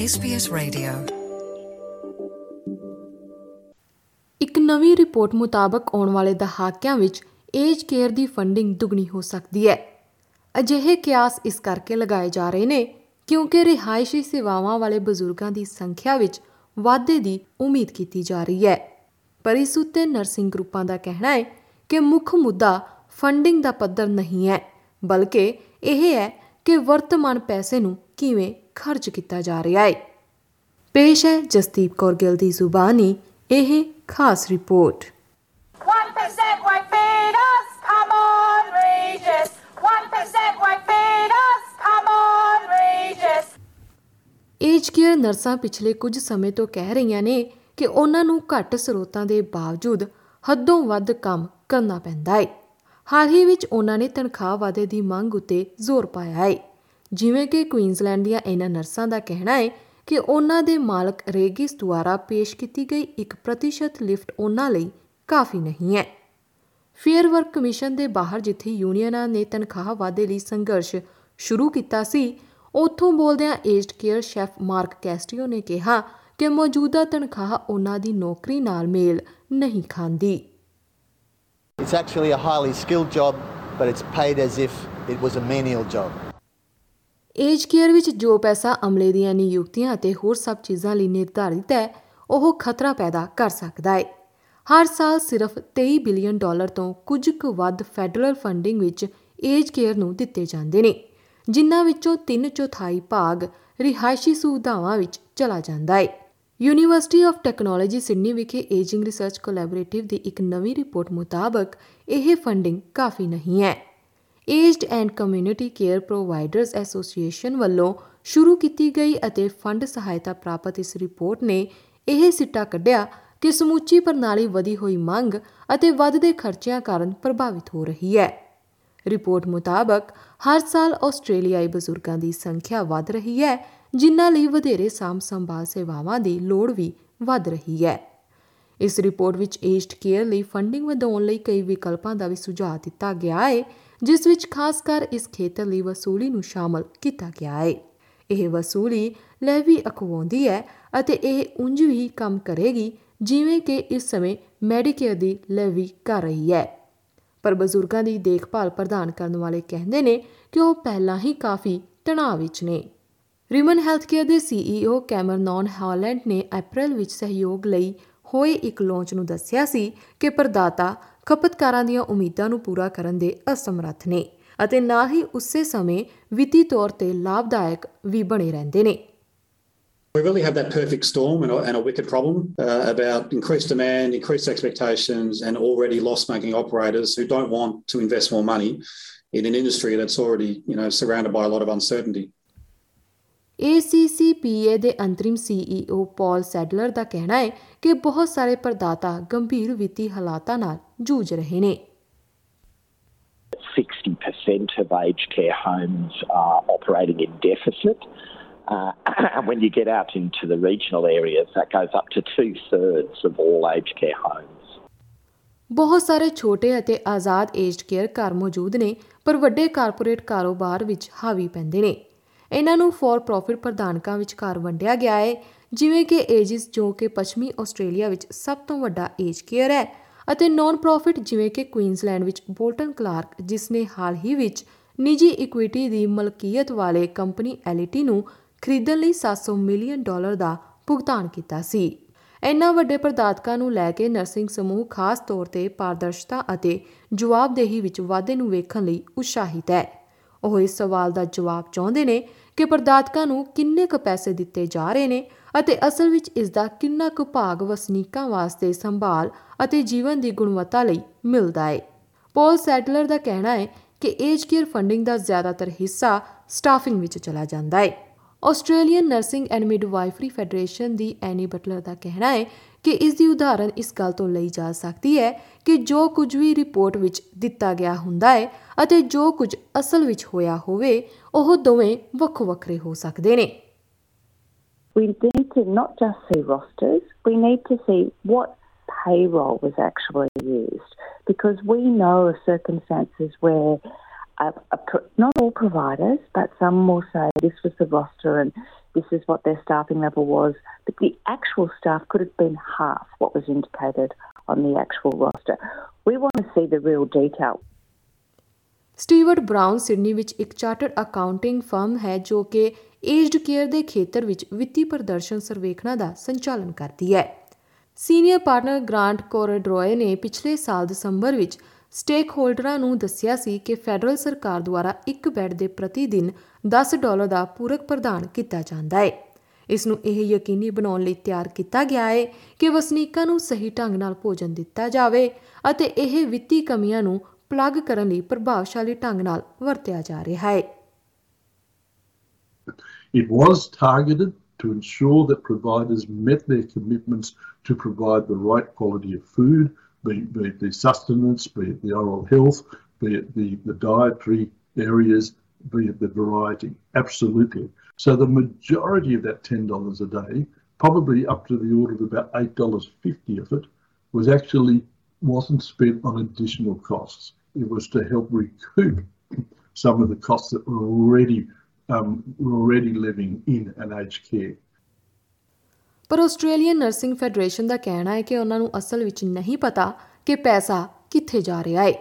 SBS Radio. ਇੱਕ ਨਵੀਂ report ਮੁਤਾਬਕ ਆਉਣ ਵਾਲੇ ਦਹਾਕਿਆਂ ਵਿੱਚ ਏਜ ਕੇਅਰ ਦੀ ਫੰਡਿੰਗ ਦੁੱਗਣੀ ਹੋ ਸਕਦੀ ਹੈ। ਅਜਿਹੇ ਕਿਆਸ ਇਸ ਕਰਕੇ ਲਗਾਏ ਜਾ ਰਹੇ ਨੇ ਕਿਉਂਕਿ ਰਿਹਾਇਸ਼ੀ ਸੇਵਾਵਾਂ ਵਾਲੇ ਬਜ਼ੁਰਗਾਂ ਦੀ ਸੰਖਿਆ ਵਿੱਚ ਵਾਧੇ ਦੀ ਉਮੀਦ ਕੀਤੀ ਜਾ ਰਹੀ ਹੈ। ਪਰ ਇਸ ਉੱਤੇ ਨਰਸਿੰਗ ਗਰੁੱਪਾਂ ਦਾ ਕਹਿਣਾ ਹੈ ਕਿ ਮੁੱਖ ਮੁੱਦਾ ਫੰਡਿੰਗ ਦਾ ਪੱਧਰ ਨਹੀਂ ਹੈ, ਬਲਕਿ ਇਹ ਹੈ ਕਿ ਵਰਤਮਾਨ ਪੈਸੇ ਨੂੰ ਕਿਵੇਂ ਖਰਚ ਕੀਤਾ ਜਾ ਰਿਹਾ ਹੈ ਪੇਸ਼ ਹੈ ਜਸਦੀਪ ਕੌਰ ਗਿੱਲ ਦੀ ਜ਼ੁਬਾਨੀ ਇਹ ਖਾਸ report 1% won't feed us. Come on, Regis. 1% won't feed us. Come on, Regis. Age care ਨਰਸਾਂ ਪਿਛਲੇ ਕੁਝ ਸਮੇਂ ਤੋਂ ਕਹਿ ਰਹੀਆਂ ਨੇ ਕਿ ਉਹਨਾਂ ਨੂੰ ਘੱਟ ਸਰੋਤਾਂ ਦੇ ਬਾਵਜੂਦ ਹੱਦੋਂ ਵੱਧ ਕੰਮ ਕਰਨਾ ਪੈਂਦਾ ਹੈ ਹਾਲ ਹੀ ਵਿੱਚ ਉਹਨਾਂ ਨੇ ਤਨਖਾਹ ਵਾਧੇ ਦੀ ਮੰਗ ਉੱਤੇ ਜ਼ੋਰ ਪਾਇਆ ਹੈ ਜਿਵੇਂ ਕਿ ਕੁਈਨਜ਼ਲੈਂਡ ਦੀਆਂ ਇਹਨਾਂ ਨਰਸਾਂ ਦਾ ਕਹਿਣਾ ਹੈ ਕਿ ਉਹਨਾਂ ਦੇ ਮਾਲਕ ਰੇਗਿਸ ਦੁਆਰਾ ਪੇਸ਼ ਕੀਤੀ ਗਈ 1% ਲਿਫਟ ਉਹਨਾਂ ਲਈ ਕਾਫੀ ਨਹੀਂ ਹੈ ਫੇਅਰ ਵਰਕ ਕਮਿਸ਼ਨ ਦੇ ਬਾਹਰ ਜਿੱਥੇ ਯੂਨੀਅਨਾਂ ਨੇ ਤਨਖਾਹ ਵਾਧੇ ਲਈ ਸੰਘਰਸ਼ ਸ਼ੁਰੂ ਕੀਤਾ ਸੀ ਉੱਥੋਂ ਬੋਲਦਿਆਂ aged care chef Mark Castillo ਨੇ ਕਿਹਾ ਕਿ ਮੌਜੂਦਾ ਤਨਖਾਹ ਉਹਨਾਂ ਦੀ ਨੌਕਰੀ ਨਾਲ ਮੇਲ ਨਹੀਂ ਖਾਂਦੀ It's actually a highly skilled job, but it's paid as if it was a menial job. Age care ਵਿੱਚ ਜੋ ਪੈਸਾ ਅਮਲੇ ਦੀਆਂ ਨਿਯੁਕਤੀਆਂ ਅਤੇ ਹੋਰ ਸਭ ਚੀਜ਼ਾਂ ਲਈ ਨਿਰਧਾਰਿਤ ਹੈ, ਉਹ ਖਤਰਾ ਪੈਦਾ ਕਰ ਸਕਦਾ ਹੈ। ਹਰ ਸਾਲ ਸਿਰਫ 23 ਬਿਲੀਅਨ ਡਾਲਰ ਤੋਂ ਕੁਝ ਕੁ ਵੱਧ ਫੈਡਰਲ ਫੰਡਿੰਗ ਵਿੱਚ ਏਜ ਕੇਅਰ ਨੂੰ ਦਿੱਤੇ ਜਾਂਦੇ ਨੇ, ਜਿਨ੍ਹਾਂ ਵਿੱਚੋਂ 3 ਚੌਥਾਈ ਭਾਗ ਰਿਹਾਇਸ਼ੀ ਸੁਵਿਧਾਵਾਂ ਵਿੱਚ ਚਲਾ ਜਾਂਦਾ ਹੈ। ਯੂਨੀਵਰਸਿਟੀ ਆਫ ਟੈਕਨੋਲੋਜੀ ਸਿਡਨੀ ਵਿਖੇ ਏਜਿੰਗ ਰਿਸਰਚ ਕੋਲੈਬੋਰੇਟਿਵ ਦੀ ਇੱਕ ਨਵੀਂ ਰਿਪੋਰਟ ਮੁਤਾਬਕ, ਇਹ ਫੰਡਿੰਗ ਕਾਫੀ ਨਹੀਂ ਹੈ। Aged and community care providers association ਵੱਲੋਂ ਸ਼ੁਰੂ ਕੀਤੀ ਗਈ ਅਤੇ ਫੰਡ ਸਹਾਇਤਾ ਪ੍ਰਾਪਤ ਇਸ ਰਿਪੋਰਟ ਨੇ ਇਹ ਸਿੱਟਾ ਕੱਢਿਆ ਕਿ ਸਮੁੱਚੀ ਪ੍ਰਣਾਲੀ ਵਧੀ ਹੋਈ ਮੰਗ ਅਤੇ ਵੱਧਦੇ ਖਰਚਿਆਂ ਕਾਰਨ ਪ੍ਰਭਾਵਿਤ ਹੋ ਰਹੀ ਹੈ। ਰਿਪੋਰਟ ਮੁਤਾਬਕ, ਹਰ ਸਾਲ ਆਸਟ੍ਰੇਲੀਆਈ ਬਜ਼ੁਰਗਾਂ ਦੀ ਸੰਖਿਆ ਵਧ ਰਹੀ ਹੈ, ਜਿਨ੍ਹਾਂ ਲਈ ਵਧੇਰੇ ਸਾਂਭ ਸੰਭਾਲ ਸੇਵਾਵਾਂ ਦੀ ਲੋੜ ਵੀ ਵਧ ਰਹੀ ਹੈ। ਇਸ ਰਿਪੋਰਟ ਵਿੱਚ ਏਜਡ ਕੇਅਰ ਲਈ ਫੰਡਿੰਗ ਵਧਾਉਣ ਲਈ ਕਈ ਵਿਕਲਪਾਂ ਦਾ ਵੀ ਸੁਝਾਅ ਦਿੱਤਾ ਗਿਆ ਹੈ ਜਿਸ ਵਿੱਚ ਖਾਸ ਕਰ ਇਸ ਖੇਤਰ ਲਈ ਵਸੂਲੀ ਨੂੰ ਸ਼ਾਮਲ ਕੀਤਾ ਗਿਆ ਹੈ ਇਹ ਵਸੂਲੀ ਲੈਵੀ ਅਖਵਾਉਂਦੀ ਹੈ ਅਤੇ ਇਹ ਉਂਝ ਵੀ ਕੰਮ ਕਰੇਗੀ ਜਿਵੇਂ ਕਿ ਇਸ ਸਮੇਂ ਮੈਡੀਕੇਅਰ ਦੀ ਲੈਵੀ ਕਰ ਰਹੀ ਹੈ। ਪਰ ਬਜ਼ੁਰਗਾਂ ਦੀ ਦੇਖਭਾਲ ਪ੍ਰਦਾਨ ਕਰਨ ਵਾਲੇ ਕਹਿੰਦੇ ਨੇ ਕਿ ਉਹ ਪਹਿਲਾਂ ਹੀ ਕਾਫੀ ਤਣਾਅ ਵਿੱਚ ਨੇ। ਰਿਮਨ ਹੈਲਥਕੇਅਰ ਦੇ ਸੀਈਓ ਕੈਮਰਨੌਨ ਹਾਲੈਂਡ ਨੇ ਅਪ੍ਰੈਲ ਵਿੱਚ ਸਹਿਯੋਗ ਲਈ ਹੋਏ ਇੱਕ ਲਾਂਚ ਨੂੰ ਦੱਸਿਆ ਸੀ ਕਿ ਪ੍ਰਦਾਤਾ ਖਪਤਕਾਰਾਂ ਦੀਆਂ ਉਮੀਦਾਂ ਨੂੰ ਪੂਰਾ ਕਰਨ ਦੇ ਅਸਮਰੱਥ ਨੇ ਅਤੇ ਨਾ ਹੀ ਉਸੇ ਸਮੇਂ ਵਿੱਤੀ ਤੌਰ ਤੇ ਲਾਭਦਾਇਕ ਵੀ ਬਣੇ ਰਹਿੰਦੇ ਨੇ We really have that perfect storm and a, and a wicked problem uh, about increased demand, increased expectations, and already loss-making operators who don't want to invest more money in an industry that's already, you know, surrounded by a lot of uncertainty. ACCPA ਦੇ ਅੰਤਰਿਮ CEO ਪੌਲ ਸੈਡਲਰ ਦਾ ਕਹਿਣਾ ਹੈ ਕਿ ਬਹੁਤ ਸਾਰੇ ਪ੍ਰਦਾਤਾ ਗੰਭੀਰ ਵਿੱਤੀ ਹਾਲਾਤਾਂ ਨਾਲ ਜੂਝ ਰਹੇ ਨੇ 60% of aged care homes are operating in deficit. Uh, and when you get out into the regional areas, that goes up to two thirds of all aged care homes. ਬਹੁਤ ਸਾਰੇ ਛੋਟੇ ਅਤੇ ਆਜ਼ਾਦ ਏਜਡ ਕੇਅਰ ਘਰ ਮੌਜੂਦ ਨੇ ਪਰ ਵੱਡੇ corporate ਕਾਰੋਬਾਰ ਵਿੱਚ ਹਾਵੀ ਪੈਂਦੇ ਨੇ ਇਹਨਾਂ ਨੂੰ ਫॉर ਪ੍ਰੋਫਿਟ ਪ੍ਰਦਾਨਕਾਂ ਵਿਚਕਾਰ ਵੰਡਿਆ ਗਿਆ ਹੈ ਜਿਵੇਂ ਕਿ ਏਜਿਸ ਜੋ ਕਿ ਪੱਛਮੀ ਆਸਟ੍ਰੇਲੀਆ ਵਿੱਚ ਸਭ ਤੋਂ ਵੱਡਾ ਏਜ ਕੇਅਰ ਹੈ ਅਤੇ ਨਾਨ ਪ੍ਰੋਫਿਟ ਜਿਵੇਂ ਕਿ ਕੁਈਨਜ਼ਲੈਂਡ ਵਿੱਚ ਬੋਲਟਨ ਕਲਾਰਕ ਜਿਸ ਨੇ ਹਾਲ ਹੀ ਵਿੱਚ ਨਿੱਜੀ ਇਕੁਇਟੀ ਦੀ ਮਲਕੀਅਤ ਵਾਲੇ ਕੰਪਨੀ ਐਲਿਟੀ ਨੂੰ ਖਰੀਦਣ ਲਈ 700 ਮਿਲੀਅਨ ਡਾਲਰ ਦਾ ਭੁਗਤਾਨ ਕੀਤਾ ਸੀ। ਇੰਨਾ ਵੱਡੇ ਪ੍ਰਦਾਤਕਾਂ ਨੂੰ ਲੈ ਕੇ ਨਰਸਿੰਗ ਸਮੂਹ ਖਾਸ ਤੌਰ ਤੇ ਪਾਰਦਰਸ਼ਤਾ ਅਤੇ ਜਵਾਬਦੇਹੀ ਵਿੱਚ ਵਾਧੇ ਨੂੰ ਵੇਖਣ ਲਈ ਉਤਸ਼ਾਹਿਤ ਹੈ। ਉਹ ਇਸ ਸਵਾਲ ਦਾ ਜਵਾਬ ਚਾਹੁੰਦੇ ਨੇ ਕਿ ਪ੍ਰਦਾਤਕਾਂ ਨੂੰ ਕਿੰਨੇ ਕੁ ਪੈਸੇ ਦਿੱਤੇ ਜਾ ਰਹੇ ਨੇ ਅਤੇ ਅਸਲ ਵਿੱਚ ਇਸ ਦਾ ਕਿੰਨਾ ਕੁ ਭਾਗ ਵਸਨੀਕਾਂ ਵਾਸਤੇ ਸੰਭਾਲ ਅਤੇ ਜੀਵਨ ਦੀ ਗੁਣਵੱਤਾ ਲਈ ਮਿਲਦਾ ਹੈ ਪੌਲ ਸੈਟਲਰ ਦਾ ਕਹਿਣਾ ਹੈ ਕਿ ਏਜ ਕੇਅਰ ਫੰਡਿੰਗ ਦਾ ਜ਼ਿਆਦਾਤਰ ਹਿੱਸਾ ਸਟਾਫਿੰਗ ਵਿੱਚ ਚਲਾ ਜਾਂਦਾ ਹੈ Australian nursing and midwifery federation the Annie Butler ਦਾ ਕਹਿਣਾ ਹੈ ਕਿ ਇਸ ਦੀ ਉਦਾਹਰਨ ਇਸ ਗੱਲ ਤੋਂ ਲਈ ਜਾ ਸਕਦੀ ਹੈ ਕਿ ਜੋ ਕੁਝ ਵੀ ਰਿਪੋਰਟ ਵਿੱਚ ਦਿੱਤਾ ਗਿਆ ਹੁੰਦਾ ਹੈ ਅਤੇ ਜੋ ਕੁਝ ਅਸਲ ਵਿੱਚ ਹੋਇਆ ਹੋਵੇ, ਉਹ ਦੋਵੇਂ ਵੱਖੋ ਵੱਖਰੇ ਹੋ ਸਕਦੇ ਨੇ। we need to not just see rosters, we need to see what payroll was actually used because we know of circumstances where a, a, not all providers, but some will say this was the roster and this is what their staffing level was, but the actual staff could have been half what was indicated on the actual roster. We want to see the real detail. Stewart Brown Sydney ਵਿੱਚ ਇੱਕ chartered accounting firm ਹੈ ਜੋ ਕਿ aged care ਦੇ ਖੇਤਰ ਵਿੱਚ ਵਿੱਤੀ ਪ੍ਰਦਰਸ਼ਨ ਸਰਵੇਖਣਾਂ ਦਾ ਸੰਚਾਲਨ ਕਰਦੀ ਹੈ। ਸੀਨੀਅਰ ਪਾਰਟਨਰ ਗ੍ਰਾਂਟ ਕੋਰਡਰੋਏ ਨੇ ਪਿਛਲੇ ਸਾਲ ਦਸੰਬਰ ਵਿੱਚ ਸਟੇਕ ਹੋਲਡਰਾਂ ਨੂੰ ਦੱਸਿਆ ਸੀ ਕਿ ਫੈਡਰਲ ਸਰਕਾਰ ਦੁਆਰਾ ਇੱਕ ਬੈੱਡ ਦੇ ਪ੍ਰਤੀ ਦਿਨ 10 ਡਾਲਰ ਦਾ ਪੂਰਕ ਪ੍ਰਦਾਨ ਕੀਤਾ ਜਾਂਦਾ ਹੈ। ਇਸ ਨੂੰ ਇਹ ਯਕੀਨੀ ਬਣਾਉਣ ਲਈ ਤਿਆਰ ਕੀਤਾ ਗਿਆ ਹੈ ਕਿ ਵਸਨੀਕਾਂ ਨੂੰ ਸਹੀ ਢੰਗ ਨਾਲ ਭੋਜਨ ਦਿੱਤਾ ਜਾਵੇ ਅਤੇ ਇਹ ਵਿੱਤੀ ਕਮੀਆਂ ਨੂੰ ਪਲੱਗ ਕਰਨ ਲਈ ਪ੍ਰਭਾਵਸ਼ਾਲੀ ਢੰਗ ਨਾਲ ਵਰਤਿਆ ਜਾ ਰਿਹਾ ਹੈ। It was targeted to ensure that providers met their commitments to provide the right quality of food, be, be it the sustenance, be it the oral health, be it the, the dietary areas, be it the variety. Absolutely. So the majority of that $10 a day, probably up to the order of about $8.50 of it, was actually wasn't spent on additional costs. It was to help recoup some of the costs that were already um, were already living in an aged care. ਪਰ Australian nursing federation ਦਾ ਕਹਿਣਾ ਹੈ ਕਿ ਉਹਨਾਂ ਨੂੰ ਅਸਲ ਵਿੱਚ ਨਹੀਂ ਪਤਾ ਕਿ ਪੈਸਾ ਕਿੱਥੇ ਜਾ ਰਿਹਾ ਹੈ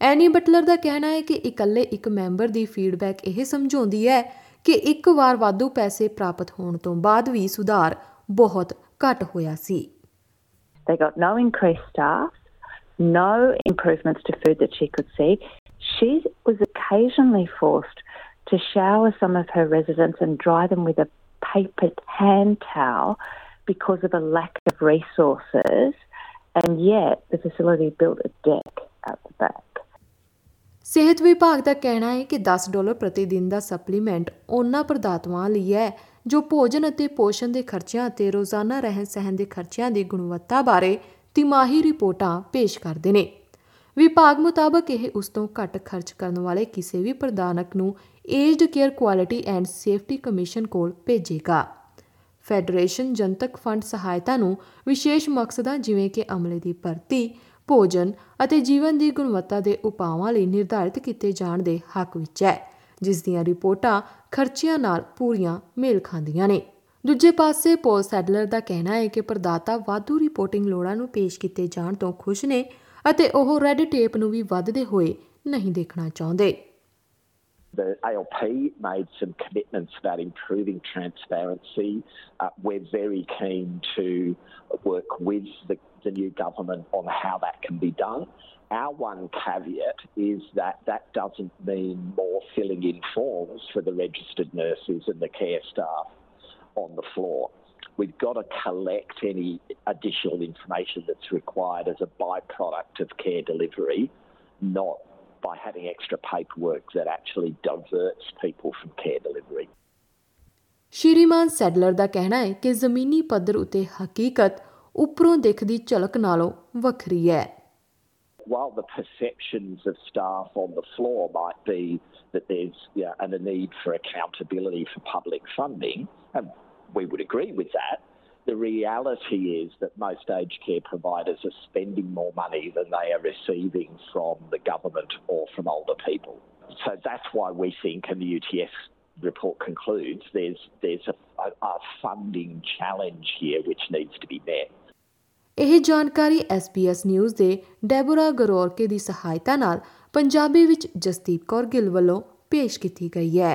ਐਨੀ ਬਟਲਰ ਦਾ ਕਹਿਣਾ ਹੈ ਕਿ ਇਕੱਲੇ ਇੱਕ ਮੈਂਬਰ ਦੀ ਫੀਡਬੈਕ ਇਹ ਸਮਝਾਉਂਦੀ ਹੈ ਕਿ ਇੱਕ ਵਾਰ ਵਾਧੂ ਪੈਸੇ ਪ੍ਰਾਪਤ ਹੋਣ ਤੋਂ ਬਾਅਦ ਵੀ ਸੁਧਾਰ ਬਹੁਤ ਘੱਟ ਹੋਇਆ ਸੀ They got no increased staff, no improvements to food that she could see. She was occasionally forced to shower some of her residents and dry them with a papered hand towel because of a lack of resources, and yet the facility built a deck out the back. ਸਿਹਤ ਵਿਭਾਗ ਦਾ ਕਹਿਣਾ ਹੈ ਕਿ 10 dollar ਪ੍ਰਤੀ ਦਿਨ ਦਾ supplement ਉਹਨਾਂ ਪ੍ਰਦਾਤਾਵਾਂ ਲਈ ਹੈ ਜੋ ਭੋਜਨ ਅਤੇ ਪੋਸ਼ਣ ਦੇ ਖਰਚਿਆਂ ਅਤੇ ਰੋਜ਼ਾਨਾ ਰਹਿਣ ਸਹਿਣ ਦੇ ਖਰਚਿਆਂ ਦੀ ਗੁਣਵੱਤਾ ਬਾਰੇ ਤਿਮਾਹੀ ਰਿਪੋਰਟਾਂ ਪੇਸ਼ ਕਰਦੇ ਨੇ ਵਿਭਾਗ ਮੁਤਾਬਕ ਇਹ ਉਸ ਤੋਂ ਘੱਟ ਖਰਚ ਕਰਨ ਵਾਲੇ ਕਿਸੇ ਵੀ ਪ੍ਰਦਾਨਕ ਨੂੰ aged care quality and safety commission ਕੋਲ ਭੇਜੇਗਾ। ਫੈਡਰੇਸ਼ਨ ਜਨਤਕ ਫੰਡ ਸਹਾਇਤਾ ਨੂੰ ਵਿਸ਼ੇਸ਼ ਮਕਸਦਾਂ ਜਿਵੇਂ ਕਿ ਅਮਲੇ ਦੀ ਭਰਤੀ, ਭੋਜਨ ਅਤੇ ਜੀਵਨ ਦੀ ਗੁਣਵੱਤਾ ਦੇ ਉਪਾਵਾਂ ਲਈ ਨਿਰਧਾਰਿਤ ਕੀਤੇ ਜਾਣ ਦੇ ਹੱਕ ਵਿੱਚ ਹੈ, ਜਿਸ ਦੀਆਂ ਰਿਪੋਰਟਾਂ ਖਰਚਿਆਂ ਨਾਲ ਪੂਰੀਆਂ ਮੇਲ ਖਾਂਦੀਆਂ ਨੇ। ਦੂਜੇ ਪਾਸੇ, ਪੋਲ ਸੈਡਲਰ ਦਾ ਕਹਿਣਾ ਹੈ ਕਿ ਪ੍ਰਦਾਤਾ ਵਾਧੂ ਰਿਪੋਰਟਿੰਗ ਲੋੜਾਂ ਨੂੰ ਪੇਸ਼ ਕੀਤੇ ਜਾਣ ਤੋਂ ਖੁਸ਼ ਨੇ ਅਤੇ ਉਹ ਰੈੱਡ ਟੇਪ ਨੂੰ ਵੀ ਵੱਧਦੇ ਹੋਏ ਨਹੀਂ ਦੇਖਣਾ ਚਾਹੁੰਦੇ The ALP made some commitments about improving transparency. Uh, we're very keen to work with the, the new government on how that can be done. Our one caveat is that that doesn't mean more filling in forms for the registered nurses and the care staff on the floor. We've got to collect any additional information that's required as a byproduct of care delivery, not by having extra paperwork that actually diverts people from care delivery. ਸ਼੍ਰੀਮਾਨ ਸੈਡਲਰ ਦਾ ਕਹਿਣਾ ਹੈ ਕਿ ਜ਼ਮੀਨੀ ਪੱਧਰ ਉਤੇ ਹਕੀਕਤ ਉੱਪਰੋਂ ਦਿਖਦੀ ਝਲਕ ਨਾਲੋਂ ਵੱਖਰੀ ਹੈ While the perceptions of staff on the floor might be that there's you know, and a need for accountability for public funding, and we would agree with that, the reality is that most aged care providers are spending more money than they are receiving from the government or from older people. So that's why we think, and the UTS report concludes, there's, there's a, a, a funding challenge here which needs to be met. ਇਹ ਜਾਣਕਾਰੀ SBS news ਦੇ ਡੈਬੋਰਾ ਗਰੋਰਕੇ ਦੀ ਸਹਾਇਤਾ ਨਾਲ ਪੰਜਾਬੀ ਵਿੱਚ ਜਸਦੀਪ ਕੌਰ ਗਿੱਲ ਵੱਲੋਂ ਪੇਸ਼ ਕੀਤੀ ਗਈ ਹੈ